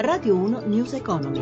Radio 1 News Economy.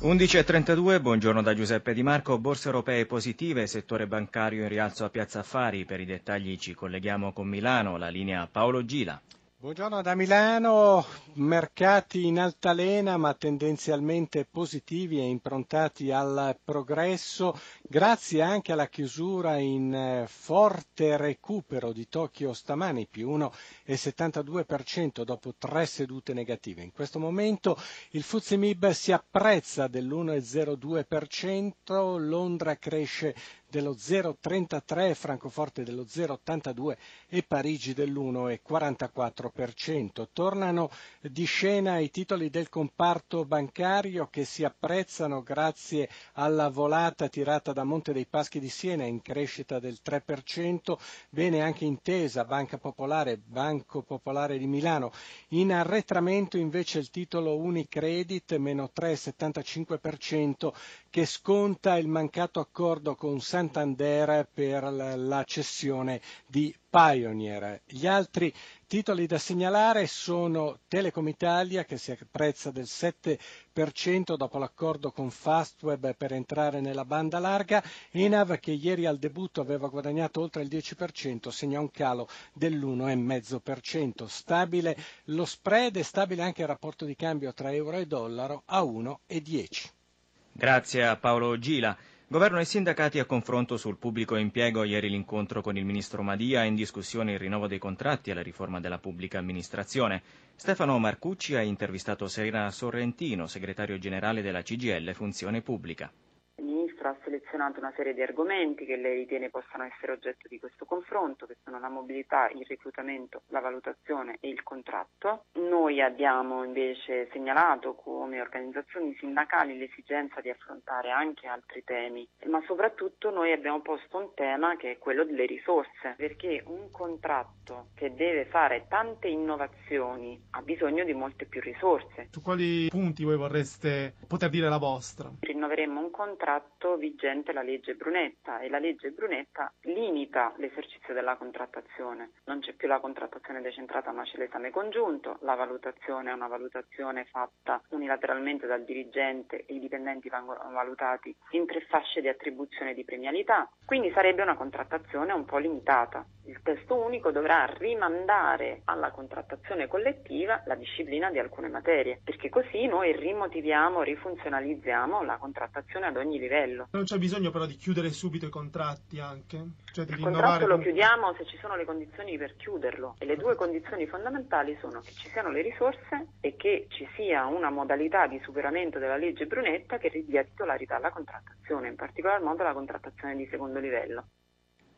11.32, buongiorno da Giuseppe Di Marco, borse europee positive, settore bancario in rialzo a Piazza Affari, per i dettagli ci colleghiamo con Milano, la linea Paolo Gila. Buongiorno da Milano, mercati in altalena ma tendenzialmente positivi e improntati al progresso, grazie anche alla chiusura in eh, forte recupero di Tokyo stamani, più 1,72% dopo tre sedute negative. In questo momento il Fuzzi Mib si apprezza dell'1,02%, Londra cresce dello 0,33, Francoforte dello 0,82 e Parigi dell'1,44%. Tornano di scena i titoli del comparto bancario che si apprezzano grazie alla volata tirata da Monte dei Paschi di Siena in crescita del 3%, bene anche Intesa, Banca Popolare, Banco Popolare di Milano. In arretramento invece il titolo Unicredit, meno 3,75%, che sconta il mancato accordo con Santander per la cessione di Pioneer. Gli altri titoli da segnalare sono Telecom Italia che si apprezza del 7% dopo l'accordo con Fastweb per entrare nella banda larga, Enav che ieri al debutto aveva guadagnato oltre il 10% segna un calo dell'1,5%. Stabile lo spread e stabile anche il rapporto di cambio tra euro e dollaro a 1,10. Grazie a Paolo Gila. Governo e sindacati a confronto sul pubblico impiego. Ieri l'incontro con il ministro Madia in discussione il rinnovo dei contratti e la riforma della pubblica amministrazione. Stefano Marcucci ha intervistato Serena Sorrentino, segretario generale della CGL Funzione Pubblica ha selezionato una serie di argomenti che lei ritiene possano essere oggetto di questo confronto, che sono la mobilità, il reclutamento, la valutazione e il contratto. Noi abbiamo invece segnalato come organizzazioni sindacali l'esigenza di affrontare anche altri temi, ma soprattutto noi abbiamo posto un tema che è quello delle risorse, perché un contratto che deve fare tante innovazioni ha bisogno di molte più risorse. Su quali punti voi vorreste poter dire la vostra? Rinnoveremo un contratto vigente la legge Brunetta e la legge Brunetta limita l'esercizio della contrattazione. Non c'è più la contrattazione decentrata ma c'è l'esame congiunto, la valutazione è una valutazione fatta unilateralmente dal dirigente e i dipendenti vengono valutati in tre fasce di attribuzione di premialità, quindi sarebbe una contrattazione un po' limitata. Il testo unico dovrà rimandare alla contrattazione collettiva la disciplina di alcune materie, perché così noi rimotiviamo, rifunzionalizziamo la contrattazione ad ogni livello. Non c'è bisogno però di chiudere subito i contratti anche? Cioè di il contratto lo chiudiamo se ci sono le condizioni per chiuderlo e le due condizioni fondamentali sono che ci siano le risorse e che ci sia una modalità di superamento della legge Brunetta che ridia titolarità alla contrattazione, in particolar modo alla contrattazione di secondo livello.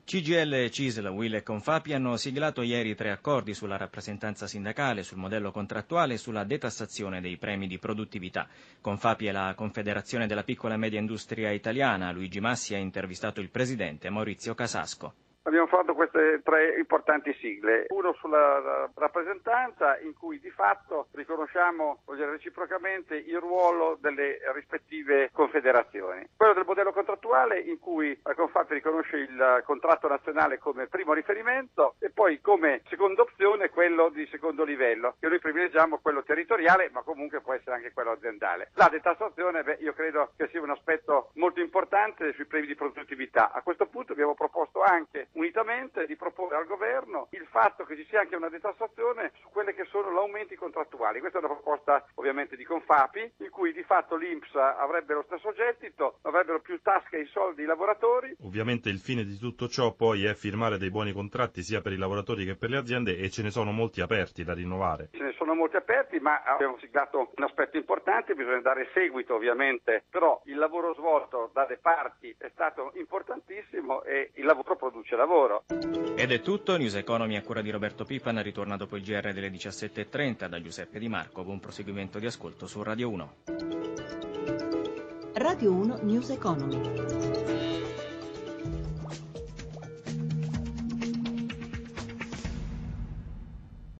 CGL, CISL, WIL e Confapi hanno siglato ieri tre accordi sulla rappresentanza sindacale, sul modello contrattuale e sulla detassazione dei premi di produttività. Confapi è la Confederazione della piccola e media industria italiana. Luigi Massi ha intervistato il presidente Maurizio Casasco. Abbiamo fatto queste tre importanti sigle, uno sulla rappresentanza in cui di fatto riconosciamo reciprocamente il ruolo delle rispettive confederazioni, quello del modello contrattuale in cui la Confapi riconosce il contratto nazionale come primo riferimento e poi come seconda opzione quello di secondo livello, che noi privilegiamo quello territoriale ma comunque può essere anche quello aziendale. La detassazione beh, io credo che sia un aspetto molto importante sui premi di produttività. A questo punto abbiamo proposto anche unitamente di proporre al governo il fatto che ci sia anche una detassazione su quelle che sono gli aumenti contrattuali. Questa è una proposta ovviamente di Confapi, in cui di fatto l'Inps avrebbe lo stesso gettito, avrebbero più tasche i soldi i lavoratori. Ovviamente il fine di tutto ciò poi è firmare dei buoni contratti sia per i lavoratori che per le aziende e ce ne sono molti aperti da rinnovare. Ce ne sono molti aperti, ma abbiamo siglato un aspetto importante, bisogna dare seguito ovviamente, però il lavoro svolto dalle parti è stato importantissimo e il lavoro produce lavoro lavoro. Ed è tutto, News Economy a cura di Roberto Pipan ritorna dopo il GR delle 17.30 da Giuseppe Di Marco. Buon proseguimento di ascolto su Radio 1. Radio 1 News Economy.